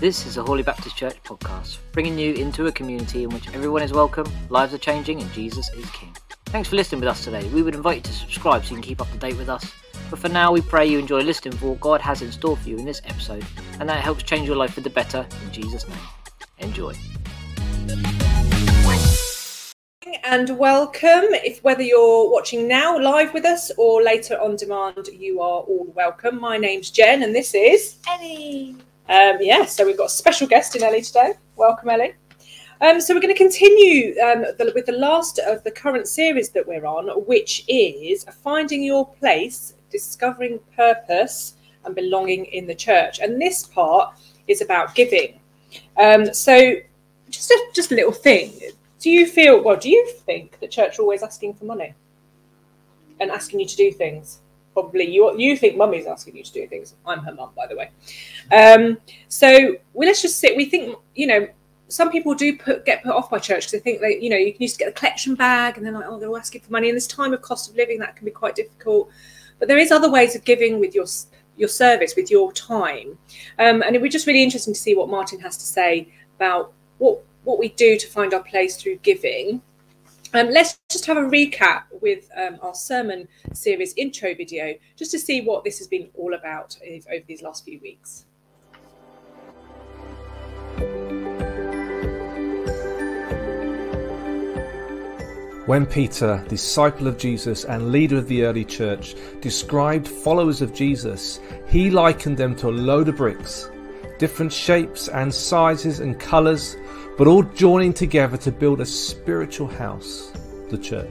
This is a Hawley Baptist Church podcast, bringing you into a community in which everyone is welcome, lives are changing, and Jesus is King. Thanks for listening with us today. We would invite you to subscribe so you can keep up to date with us. But for now, we pray you enjoy listening for what God has in store for you in this episode, and that helps change your life for the better in Jesus' name. Enjoy. And welcome. If whether you're watching now live with us or later on demand, you are all welcome. My name's Jen, and this is Ellie. um, yeah. So we've got a special guest in Ellie today. Welcome, Ellie. Um, so we're going to continue um, the, with the last of the current series that we're on, which is finding your place, discovering purpose, and belonging in the church. And this part is about giving. Um, so just a, just a little thing. Do you feel well? Do you think that church are always asking for money and asking you to do things? Probably you. You think mummy's asking you to do things. I'm her mum, by the way. Um, so let's just sit. We think you know some people do put get put off by church because they think that you know you can to get a collection bag and then like oh they're asking for money. In this time of cost of living, that can be quite difficult. But there is other ways of giving with your your service, with your time, um, and it would be just really interesting to see what Martin has to say about what what we do to find our place through giving. Um, let's just have a recap with um, our sermon series intro video, just to see what this has been all about over these last few weeks. When Peter, disciple of Jesus and leader of the early church, described followers of Jesus, he likened them to a load of bricks, different shapes and sizes and colours, but all joining together to build a spiritual house, the church.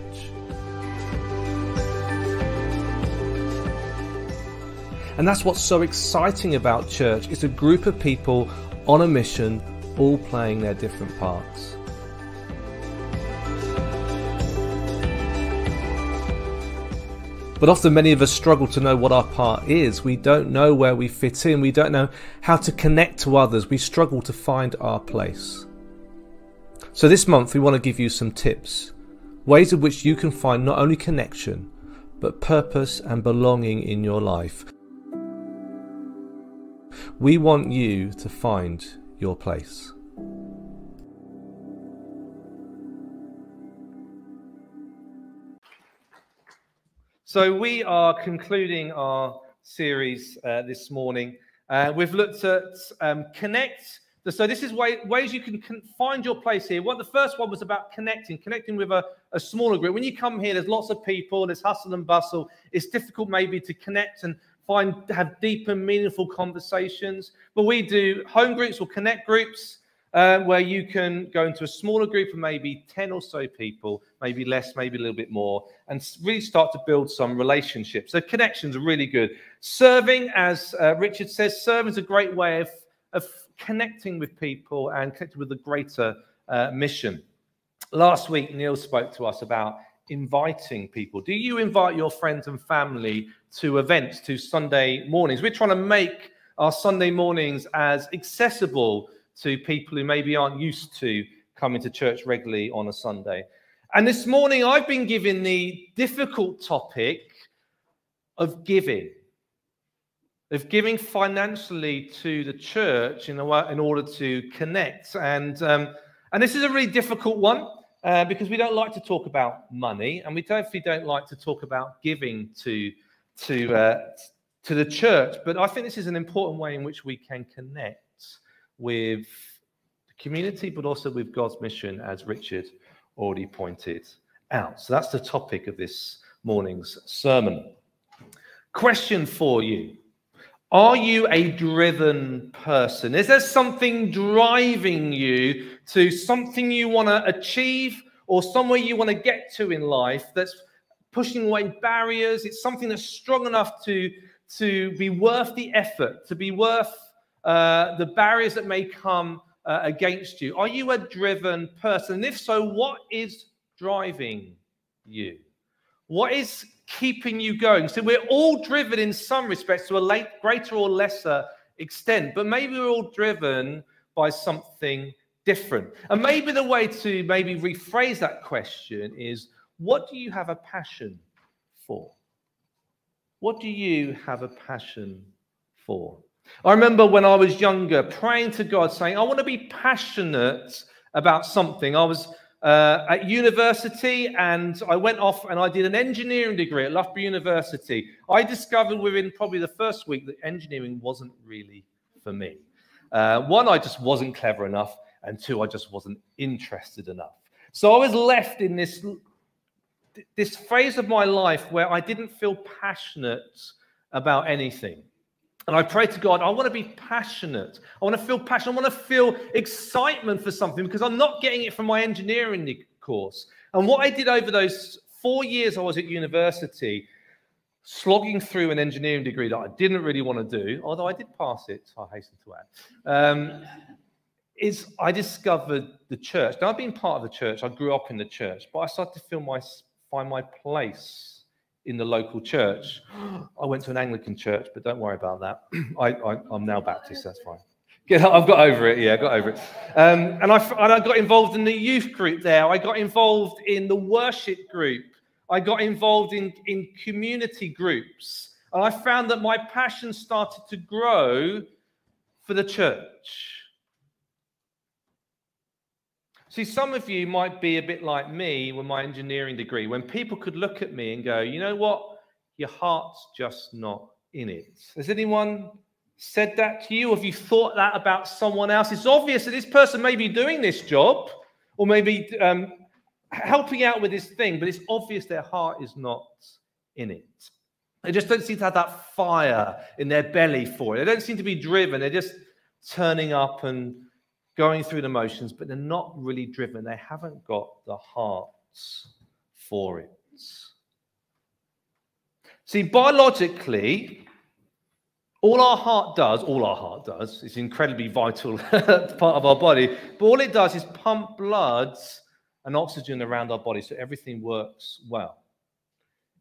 And that's what's so exciting about church. It's a group of people on a mission, all playing their different parts. But often many of us struggle to know what our part is. We don't know where we fit in. We don't know how to connect to others. We struggle to find our place. So this month we want to give you some tips, ways in which you can find not only connection, but purpose and belonging in your life. We want you to find your place. So, we are concluding our series uh, this morning. Uh, we've looked at um, connect. So, this is way, ways you can con- find your place here. What the first one was about connecting, connecting with a, a smaller group. When you come here, there's lots of people, there's hustle and bustle. It's difficult maybe to connect and find have deep and meaningful conversations. But we do home groups or connect groups uh, where you can go into a smaller group of maybe 10 or so people, maybe less, maybe a little bit more, and really start to build some relationships. So connections are really good. Serving, as uh, Richard says, serving is a great way of, of connecting with people and connecting with a greater uh, mission. Last week, Neil spoke to us about inviting people. Do you invite your friends and family to events, to Sunday mornings? We're trying to make our Sunday mornings as accessible to people who maybe aren't used to coming to church regularly on a Sunday. And this morning, I've been given the difficult topic of giving, of giving financially to the church in, a, in order to connect. And, um, and this is a really difficult one uh, because we don't like to talk about money and we definitely don't like to talk about giving to, to, uh, to the church. But I think this is an important way in which we can connect with the community, but also with God's mission, as Richard already pointed out. So that's the topic of this morning's sermon. Question for you Are you a driven person? Is there something driving you to something you want to achieve or somewhere you want to get to in life that's pushing away barriers? It's something that's strong enough to, to be worth the effort, to be worth uh, the barriers that may come uh, against you? Are you a driven person? And if so, what is driving you? What is keeping you going? So we're all driven in some respects to a late, greater or lesser extent, but maybe we're all driven by something different. And maybe the way to maybe rephrase that question is what do you have a passion for? What do you have a passion for? I remember when I was younger praying to God, saying, I want to be passionate about something. I was uh, at university and I went off and I did an engineering degree at Loughborough University. I discovered within probably the first week that engineering wasn't really for me. Uh, one, I just wasn't clever enough, and two, I just wasn't interested enough. So I was left in this this phase of my life where I didn't feel passionate about anything. And I pray to God, I want to be passionate. I want to feel passion. I want to feel excitement for something because I'm not getting it from my engineering course. And what I did over those four years I was at university, slogging through an engineering degree that I didn't really want to do, although I did pass it, I hasten to add, um, is I discovered the church. Now, I've been part of the church, I grew up in the church, but I started to feel my find my place in the local church. I went to an Anglican church, but don't worry about that. I, am now Baptist, that's fine. Get, I've got over it. Yeah, I got over it. Um, and, I, and I got involved in the youth group there. I got involved in the worship group. I got involved in, in community groups. And I found that my passion started to grow for the church. See, some of you might be a bit like me with my engineering degree, when people could look at me and go, you know what? Your heart's just not in it. Has anyone said that to you? Have you thought that about someone else? It's obvious that this person may be doing this job or maybe um, helping out with this thing, but it's obvious their heart is not in it. They just don't seem to have that fire in their belly for it. They don't seem to be driven. They're just turning up and going through the motions, but they're not really driven. They haven't got the hearts for it. See, biologically, all our heart does, all our heart does, it's incredibly vital part of our body, but all it does is pump blood and oxygen around our body so everything works well.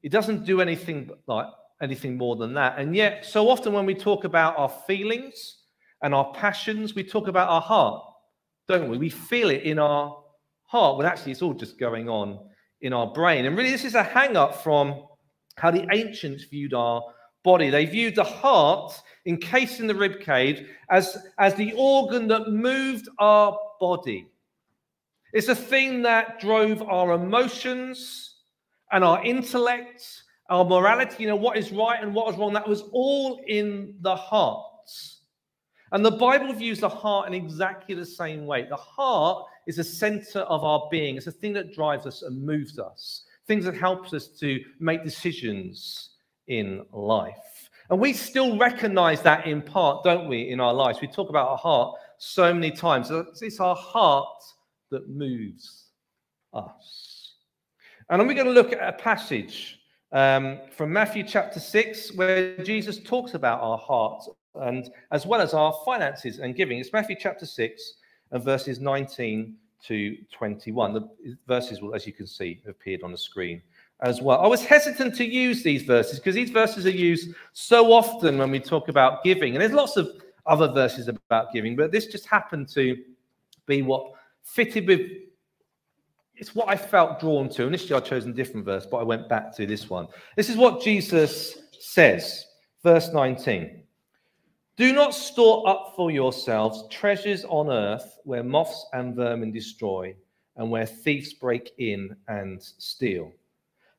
It doesn't do anything like anything more than that. And yet, so often when we talk about our feelings, and our passions, we talk about our heart, don't we? We feel it in our heart, but actually it's all just going on in our brain. And really, this is a hang up from how the ancients viewed our body. They viewed the heart, encased in the rib cage, as, as the organ that moved our body. It's a thing that drove our emotions and our intellect, our morality, you know, what is right and what is wrong. That was all in the heart. And the Bible views the heart in exactly the same way. The heart is the center of our being, it's a thing that drives us and moves us, things that helps us to make decisions in life. And we still recognize that in part, don't we, in our lives? We talk about our heart so many times. It's our heart that moves us. And we're going to look at a passage um, from Matthew chapter 6 where Jesus talks about our hearts and as well as our finances and giving. It's Matthew chapter 6 and verses 19 to 21. The verses will, as you can see, appeared on the screen as well. I was hesitant to use these verses because these verses are used so often when we talk about giving. And there's lots of other verses about giving, but this just happened to be what fitted with it's what I felt drawn to. Initially, I'd chosen a different verse, but I went back to this one. This is what Jesus says, verse 19. Do not store up for yourselves treasures on earth where moths and vermin destroy and where thieves break in and steal.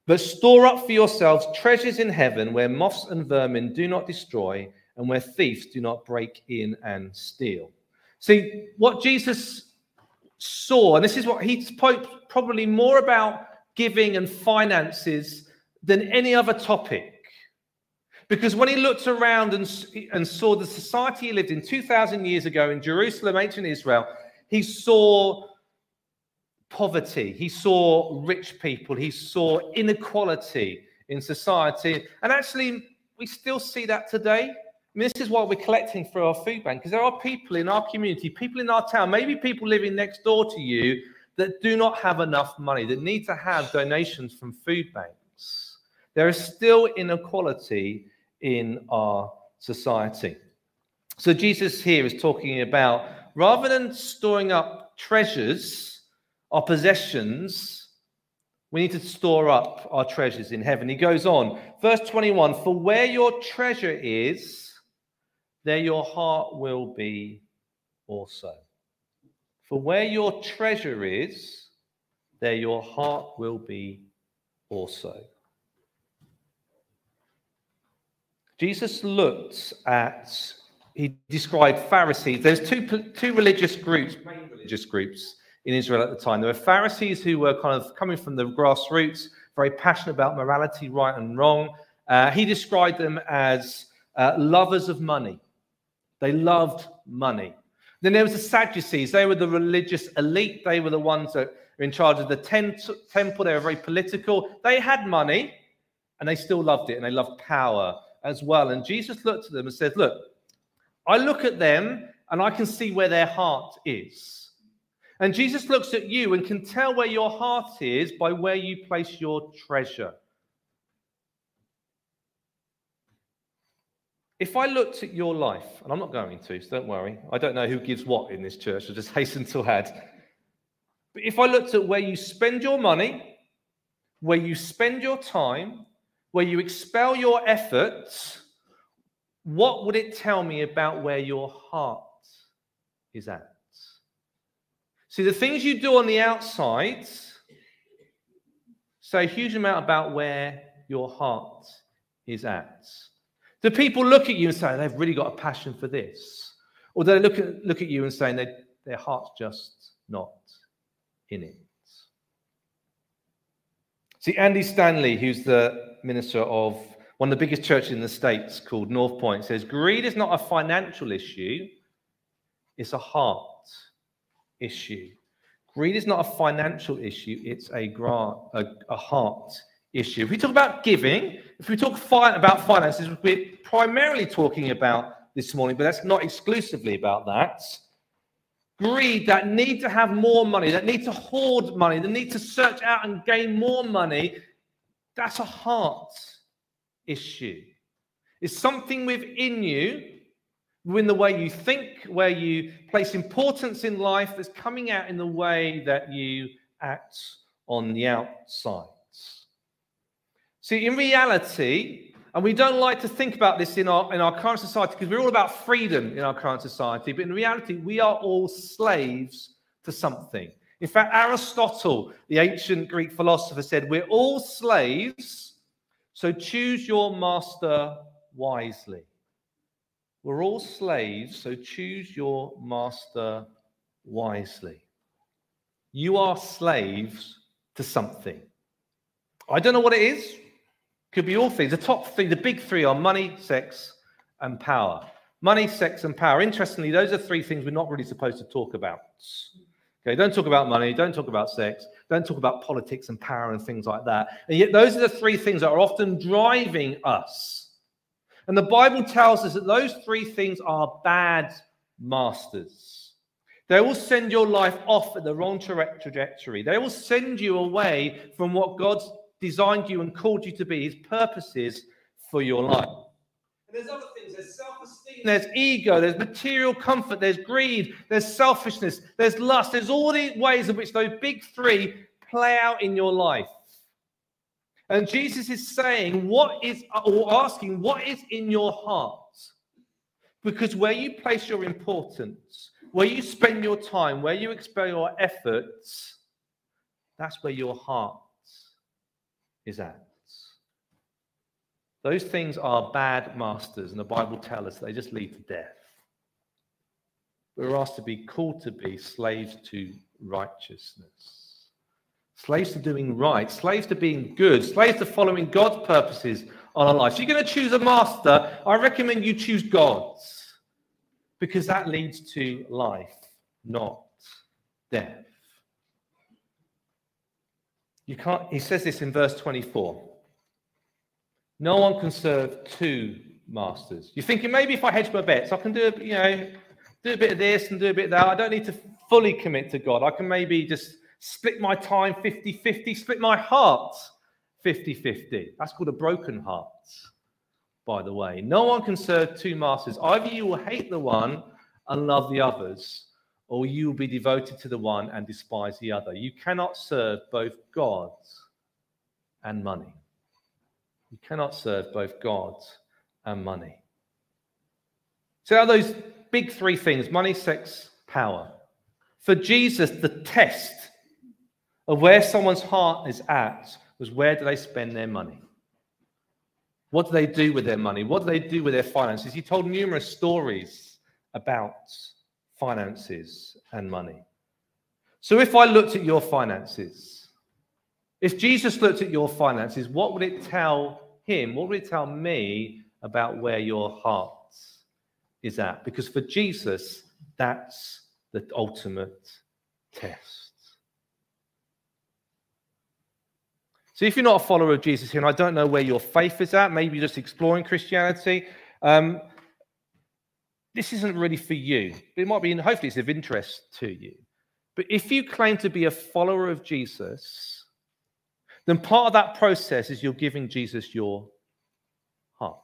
But store up for yourselves treasures in heaven where moths and vermin do not destroy and where thieves do not break in and steal. See, what Jesus saw, and this is what he spoke probably more about giving and finances than any other topic because when he looked around and, and saw the society he lived in 2,000 years ago in Jerusalem, ancient Israel, he saw poverty, he saw rich people, he saw inequality in society. And actually, we still see that today. I mean, this is what we're collecting for our food bank because there are people in our community, people in our town, maybe people living next door to you that do not have enough money, that need to have donations from food banks. There is still inequality in our society. So Jesus here is talking about rather than storing up treasures or possessions We need to store up our treasures in heaven. He goes on, verse 21 For where your treasure is, there your heart will be also. For where your treasure is, there your heart will be also. Jesus looked at, he described Pharisees. There's two, two religious groups, main religious groups in Israel at the time. There were Pharisees who were kind of coming from the grassroots, very passionate about morality, right and wrong. Uh, he described them as uh, lovers of money. They loved money. Then there was the Sadducees. They were the religious elite. They were the ones that were in charge of the tent, temple. They were very political. They had money and they still loved it and they loved power as well. And Jesus looked at them and said, Look, I look at them and I can see where their heart is. And Jesus looks at you and can tell where your heart is by where you place your treasure. If I looked at your life, and I'm not going to, so don't worry, I don't know who gives what in this church, I just hasten to add. But if I looked at where you spend your money, where you spend your time, where you expel your efforts, what would it tell me about where your heart is at? See, the things you do on the outside say a huge amount about where your heart is at. Do people look at you and say they've really got a passion for this? Or do they look at, look at you and say their heart's just not in it? See, Andy Stanley, who's the minister of one of the biggest churches in the States called North Point, says greed is not a financial issue, it's a heart issue. Greed is not a financial issue, it's a, grant, a, a heart issue. If we talk about giving, if we talk fi- about finances, we're primarily talking about this morning, but that's not exclusively about that. Greed, that need to have more money, that need to hoard money, that need to search out and gain more money, that's a heart issue. It's something within you in the way you think, where you place importance in life, that's coming out in the way that you act on the outside. See, in reality, and we don't like to think about this in our, in our current society because we're all about freedom in our current society, but in reality, we are all slaves to something. In fact, Aristotle, the ancient Greek philosopher, said, We're all slaves, so choose your master wisely. We're all slaves, so choose your master wisely. You are slaves to something. I don't know what it is. Could be all things. The top three, the big three are money, sex, and power. Money, sex, and power. Interestingly, those are three things we're not really supposed to talk about. Okay, don't talk about money, don't talk about sex, don't talk about politics and power and things like that. And yet, those are the three things that are often driving us and the Bible tells us that those three things are bad masters. They will send your life off at the wrong trajectory. They will send you away from what God's designed you and called you to be, his purposes for your life. And there's other things there's self esteem, there's ego, there's material comfort, there's greed, there's selfishness, there's lust. There's all these ways in which those big three play out in your life. And Jesus is saying, what is, or asking, what is in your heart? Because where you place your importance, where you spend your time, where you expel your efforts, that's where your heart is at. Those things are bad masters, and the Bible tells us they just lead to death. We're asked to be called to be slaves to righteousness slaves to doing right, slaves to being good, slaves to following God's purposes on our lives. If you're going to choose a master, I recommend you choose God's because that leads to life, not death. You can't, he says this in verse 24. No one can serve two masters. You're thinking maybe if I hedge my bets, I can do, you know, do a bit of this and do a bit of that. I don't need to fully commit to God. I can maybe just split my time 50 50, split my heart 50 50. That's called a broken heart, by the way. No one can serve two masters. Either you will hate the one and love the others, or you will be devoted to the one and despise the other. You cannot serve both God and money. You cannot serve both God and money. So, are those big three things money, sex, power. For Jesus, the test of where someone's heart is at was where do they spend their money? What do they do with their money? What do they do with their finances? He told numerous stories about finances and money. So if I looked at your finances, if Jesus looked at your finances, what would it tell him? What would it tell me about where your heart is at? Because for Jesus, that's the ultimate test. So if you're not a follower of Jesus here, and I don't know where your faith is at, maybe you're just exploring Christianity, um, this isn't really for you. It might be, and hopefully, it's of interest to you. But if you claim to be a follower of Jesus, then part of that process is you're giving Jesus your heart.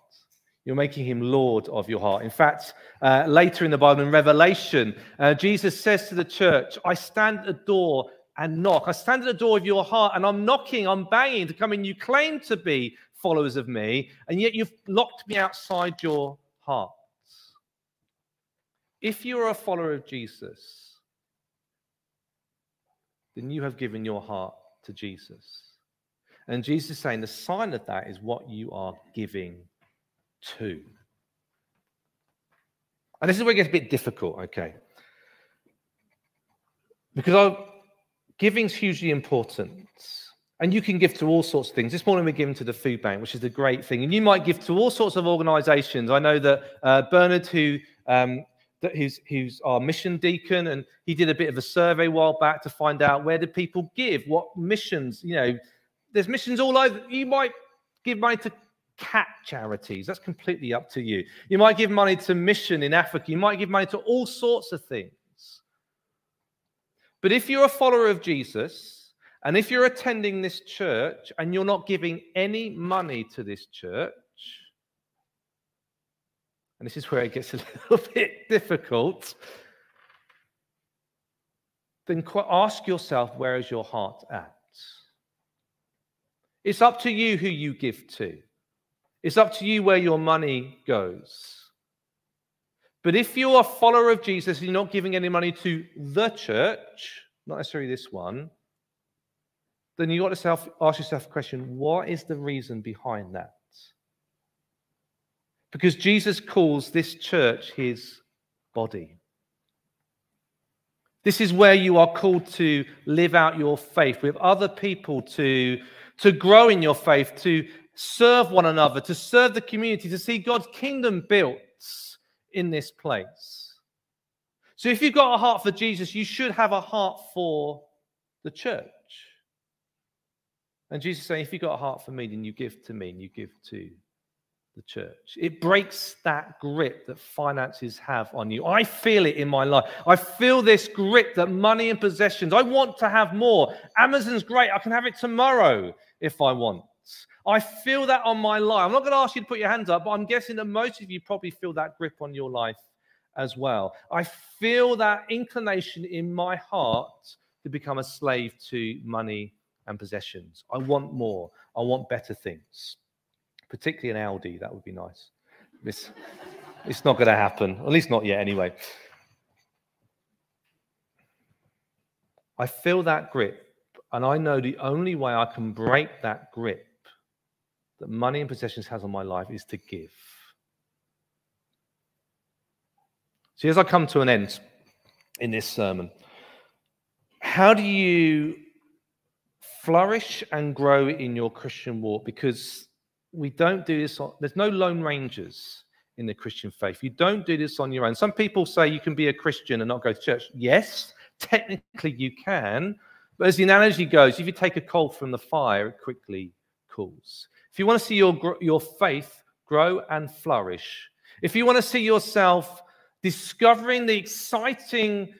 You're making him Lord of your heart. In fact, uh, later in the Bible, in Revelation, uh, Jesus says to the church, I stand at the door and knock. I stand at the door of your heart and I'm knocking, I'm banging to come in. You claim to be followers of me, and yet you've locked me outside your hearts. If you're a follower of Jesus, then you have given your heart to Jesus. And Jesus is saying the sign of that is what you are giving to. And this is where it gets a bit difficult, okay? Because I, Giving's hugely important. And you can give to all sorts of things. This morning we're giving to the food bank, which is a great thing. And you might give to all sorts of organizations. I know that uh, Bernard, who um, that who's, who's our mission deacon, and he did a bit of a survey a while back to find out where do people give, what missions, you know, there's missions all over. You might give money to cat charities. That's completely up to you. You might give money to mission in Africa. You might give money to all sorts of things. But if you're a follower of Jesus, and if you're attending this church and you're not giving any money to this church, and this is where it gets a little bit difficult, then ask yourself where is your heart at? It's up to you who you give to. It's up to you where your money goes. But if you're a follower of Jesus and you're not giving any money to the church, not necessarily this one, then you've got to self, ask yourself a question what is the reason behind that? Because Jesus calls this church his body. This is where you are called to live out your faith with other people, to, to grow in your faith, to serve one another, to serve the community, to see God's kingdom built in this place. So if you've got a heart for Jesus, you should have a heart for the church. And Jesus saying, if you've got a heart for me, then you give to me and you give to the church. It breaks that grip that finances have on you. I feel it in my life. I feel this grip that money and possessions, I want to have more. Amazon's great. I can have it tomorrow if I want. I feel that on my life. I'm not going to ask you to put your hands up, but I'm guessing that most of you probably feel that grip on your life as well. I feel that inclination in my heart to become a slave to money and possessions. I want more. I want better things, particularly an Audi. That would be nice. It's not going to happen, at least not yet, anyway. I feel that grip, and I know the only way I can break that grip that money and possessions has on my life is to give. See, as I come to an end in this sermon, how do you flourish and grow in your Christian walk? Because we don't do this, on, there's no lone rangers in the Christian faith. You don't do this on your own. Some people say you can be a Christian and not go to church. Yes, technically you can. But as the analogy goes, if you take a coal from the fire, it quickly cools. If you want to see your, your faith grow and flourish, if you want to see yourself discovering the exciting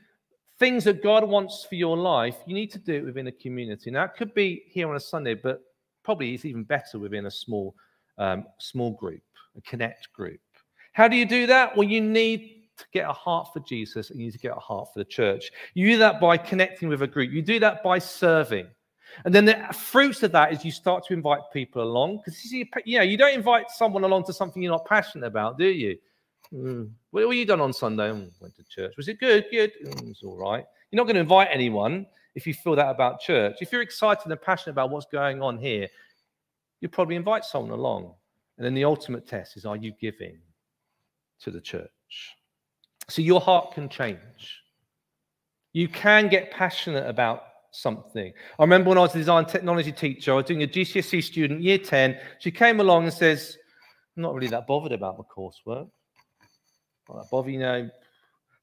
things that God wants for your life, you need to do it within a community. Now, it could be here on a Sunday, but probably it's even better within a small, um, small group, a connect group. How do you do that? Well, you need to get a heart for Jesus and you need to get a heart for the church. You do that by connecting with a group. You do that by serving. And then the fruits of that is you start to invite people along because you, see, you you don't invite someone along to something you're not passionate about, do you? Mm. What were you done on Sunday? Mm, went to church. Was it good? Good. Mm, it's all right. You're not going to invite anyone if you feel that about church. If you're excited and passionate about what's going on here, you probably invite someone along. And then the ultimate test is are you giving to the church? So your heart can change. You can get passionate about something. I remember when I was a design technology teacher, I was doing a GCSE student, year 10. She came along and says, I'm not really that bothered about my coursework. Not that bothered, you know.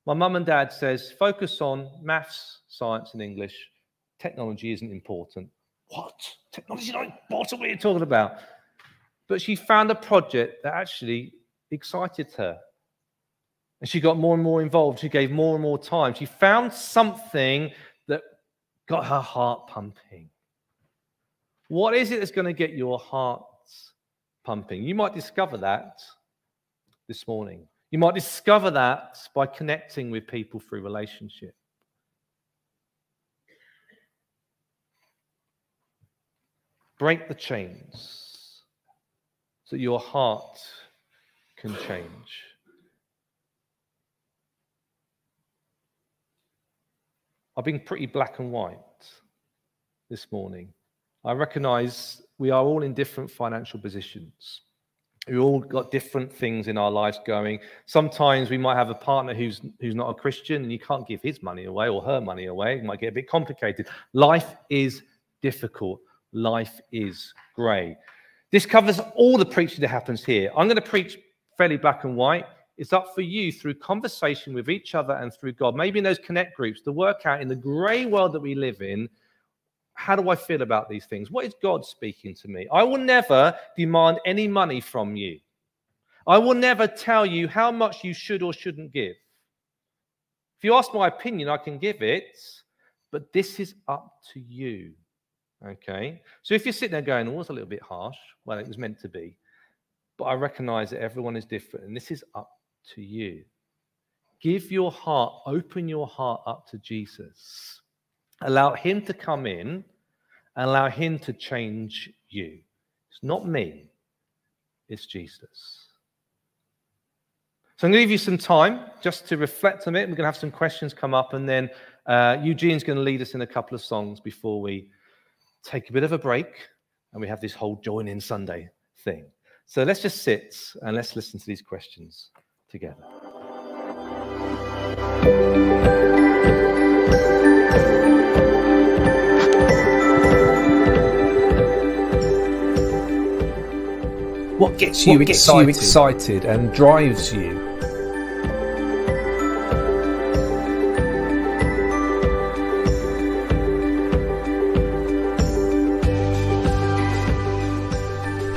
My mum and dad says, focus on maths, science, and English. Technology isn't important. What? Technology not important? What are you talking about? But she found a project that actually excited her. And she got more and more involved. She gave more and more time. She found something that got her heart pumping. What is it that's going to get your heart pumping? You might discover that this morning. You might discover that by connecting with people through relationship. Break the chains so your heart can change. I've been pretty black and white this morning. I recognize we are all in different financial positions. We all got different things in our lives going. Sometimes we might have a partner who's who's not a Christian and you can't give his money away or her money away. It might get a bit complicated. Life is difficult. Life is grey. This covers all the preaching that happens here. I'm going to preach fairly black and white. It's up for you through conversation with each other and through God, maybe in those connect groups, to work out in the grey world that we live in how do I feel about these things? What is God speaking to me? I will never demand any money from you. I will never tell you how much you should or shouldn't give. If you ask my opinion, I can give it, but this is up to you. Okay? So if you're sitting there going, oh, it's a little bit harsh, well, it was meant to be. But I recognize that everyone is different, and this is up to you. Give your heart, open your heart up to Jesus. Allow Him to come in and allow Him to change you. It's not me, it's Jesus. So I'm going to give you some time just to reflect on it. We're going to have some questions come up, and then uh, Eugene's going to lead us in a couple of songs before we take a bit of a break and we have this whole join in Sunday thing. So let's just sit and let's listen to these questions together. What gets you, what gets excited? you excited and drives you?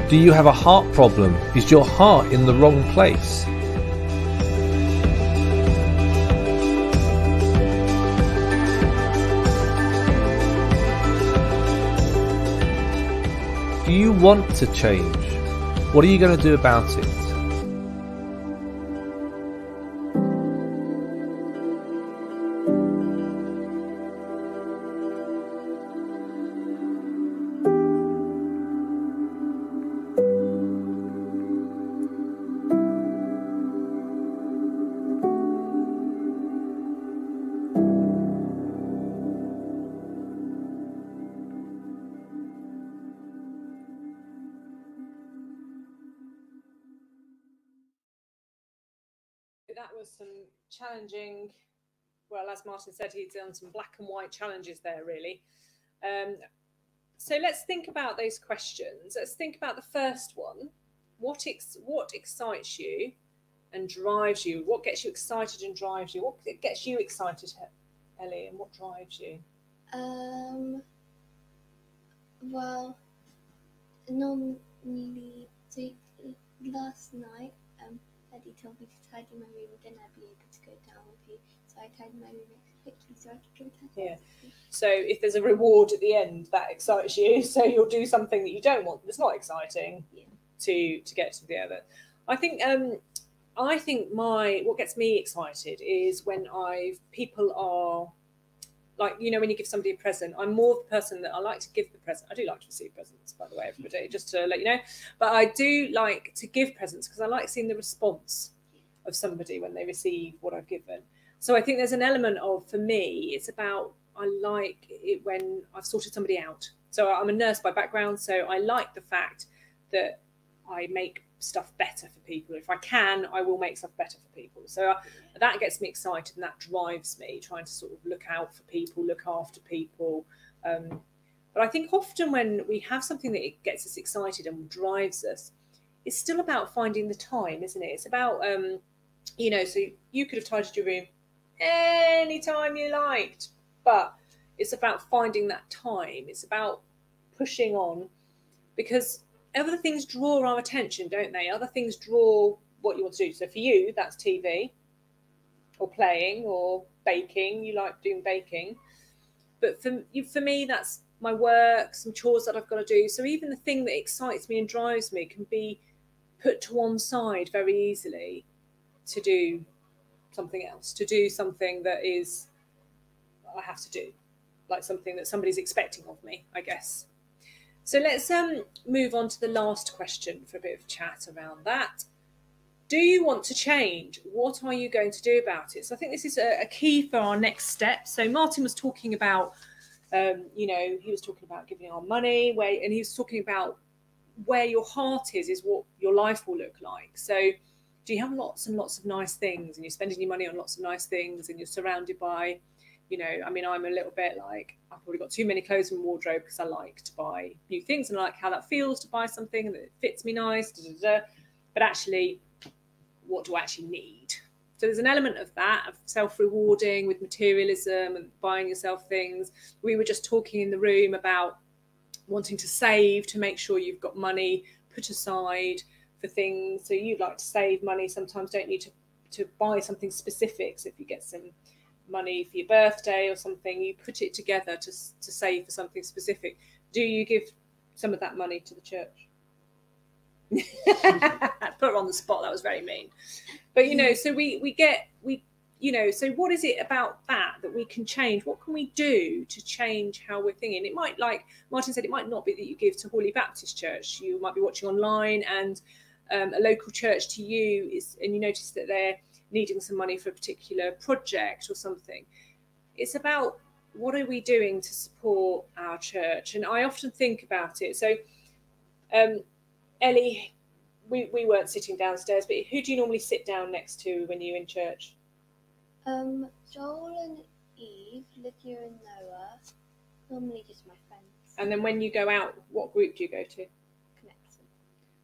Do you have a heart problem? Is your heart in the wrong place? Do you want to change? What are you going to do about it? Challenging. Well, as Martin said, he's done some black and white challenges there, really. Um, so let's think about those questions. Let's think about the first one. What ex- what excites you and drives you? What gets you excited and drives you? What gets you excited, Ellie, and what drives you? Um. Well, normally, last night, Eddie told me to tidy my room, then I'd be able to go down with you. So I tidied my room quickly so I could go down. Yeah. So if there's a reward at the end, that excites you. So you'll do something that you don't want that's not exciting yeah. to to get to the other. I think um I think my what gets me excited is when I've people are like you know when you give somebody a present i'm more the person that i like to give the present i do like to receive presents by the way everybody just to let you know but i do like to give presents because i like seeing the response of somebody when they receive what i've given. So i think there's an element of for me it's about i like it when i've sorted somebody out. So i'm a nurse by background so i like the fact that i make stuff better for people. If I can, I will make stuff better for people. So uh, that gets me excited and that drives me trying to sort of look out for people, look after people. Um, but I think often when we have something that it gets us excited and drives us, it's still about finding the time, isn't it? It's about, um, you know, so you could have tidied your room anytime you liked, but it's about finding that time. It's about pushing on because other things draw our attention, don't they? Other things draw what you want to do. So for you, that's TV or playing or baking. You like doing baking. But for for me, that's my work, some chores that I've got to do. So even the thing that excites me and drives me can be put to one side very easily to do something else, to do something that is I have to do, like something that somebody's expecting of me, I guess. So let's um, move on to the last question for a bit of chat around that. Do you want to change? What are you going to do about it? So I think this is a, a key for our next step. So Martin was talking about, um, you know, he was talking about giving our money, where, and he was talking about where your heart is, is what your life will look like. So do you have lots and lots of nice things, and you're spending your money on lots of nice things, and you're surrounded by you know, I mean, I'm a little bit like I've probably got too many clothes in wardrobe because I like to buy new things and I like how that feels to buy something that fits me nice. Da, da, da. But actually, what do I actually need? So there's an element of that of self-rewarding with materialism and buying yourself things. We were just talking in the room about wanting to save to make sure you've got money put aside for things. So you like to save money. Sometimes don't need to to buy something specific. So if you get some money for your birthday or something, you put it together to, to save for something specific. Do you give some of that money to the church? put her on the spot. That was very mean. But you know, so we we get we you know, so what is it about that that we can change? What can we do to change how we're thinking? It might, like Martin said, it might not be that you give to Hawley Baptist Church. You might be watching online, and um, a local church to you is, and you notice that they're needing some money for a particular project or something. It's about what are we doing to support our church? And I often think about it. So, um, Ellie, we, we weren't sitting downstairs, but who do you normally sit down next to when you're in church? Um, Joel and Eve, Lydia and Noah, normally just my friends. And then when you go out, what group do you go to? Connection.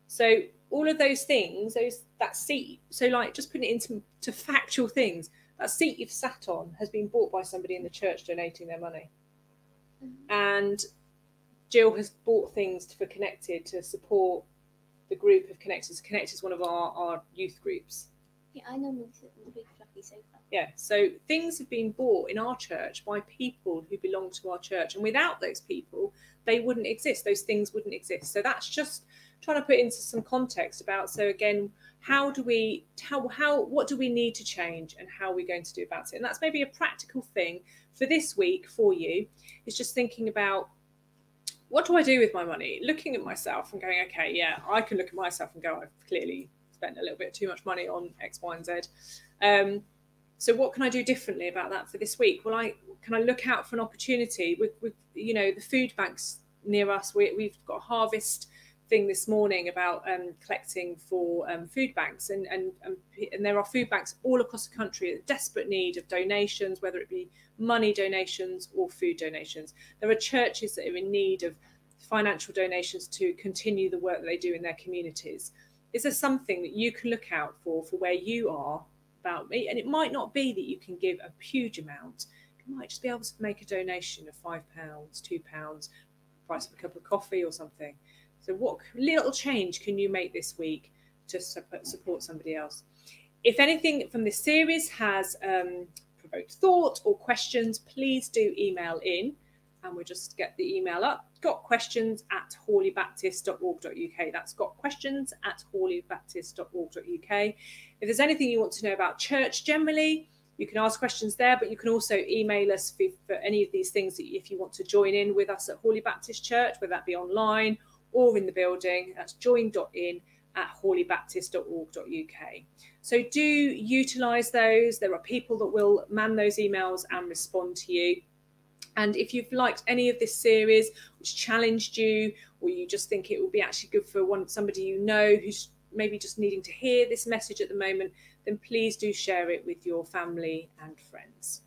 So all of those things, those that seat. So like just putting it into to factual things. That seat you've sat on has been bought by somebody in the church donating their money, Mm-hmm. and Jill has bought things for Connected to support the group of Connected. So Connected is one of our, our youth groups. Yeah, I normally sit on the big fluffy sofa. Yeah, so things have been bought in our church by people who belong to our church, and without those people, they wouldn't exist. Those things wouldn't exist. So that's just trying to put into some context about. So again, how do we how how what do we need to change, and how are we going to do about it? And that's maybe a practical thing for this week for you. Is just thinking about what do I do with my money? Looking at myself and going, okay, yeah, I can look at myself and go, I've clearly spent a little bit too much money on X, Y, and Z. Um, so what can I do differently about that for this week? Well, I can I look out for an opportunity with, with you know the food banks near us. We, we've got harvest thing this morning about um, collecting for um, food banks, and, and and and there are food banks all across the country in desperate need of donations, whether it be money donations or food donations. There are churches that are in need of financial donations to continue the work that they do in their communities. Is there something that you can look out for for where you are about me? And it might not be that you can give a huge amount. You might just be able to make a donation of five pounds, two pounds, price of a cup of coffee or something. So, what little change can you make this week to support somebody else? If anything from this series has um, provoked thought or questions, please do email in and we'll just get the email up. Got questions at hawleybaptist.org.uk. That's got questions at hawleybaptist.org.uk. If there's anything you want to know about church generally, You can ask questions there, but you can also email us for, for any of these things if you want to join in with us at Hawley Baptist Church, whether that be online or in the building. That's join.in at hawleybaptist.org.uk. So do utilise those. There are people that will man those emails and respond to you. And if you've liked any of this series, which challenged you, or you just think it will be actually good for one somebody you know who's maybe just needing to hear this message at the moment, then please do share it with your family and friends.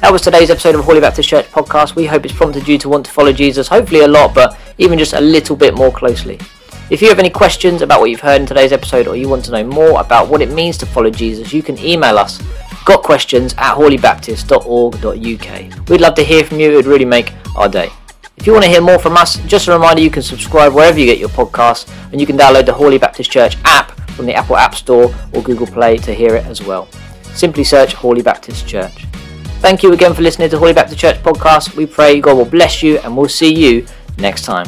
That was today's episode of Hawley Baptist Church podcast. We hope it's prompted you to want to follow Jesus, hopefully a lot, but even just a little bit more closely. If you have any questions about what you've heard in today's episode or you want to know more about what it means to follow Jesus, you can email us got questions at hawleybaptist.org.uk. We'd love to hear from you, it would really make our day. If you want to hear more from us, just a reminder you can subscribe wherever you get your podcasts and you can download the Hawley Baptist Church app from the Apple App Store or Google Play to hear it as well. Simply search Hawley Baptist Church. Thank you again for listening to Hawley Baptist Church podcast. We pray God will bless you and we'll see you next time.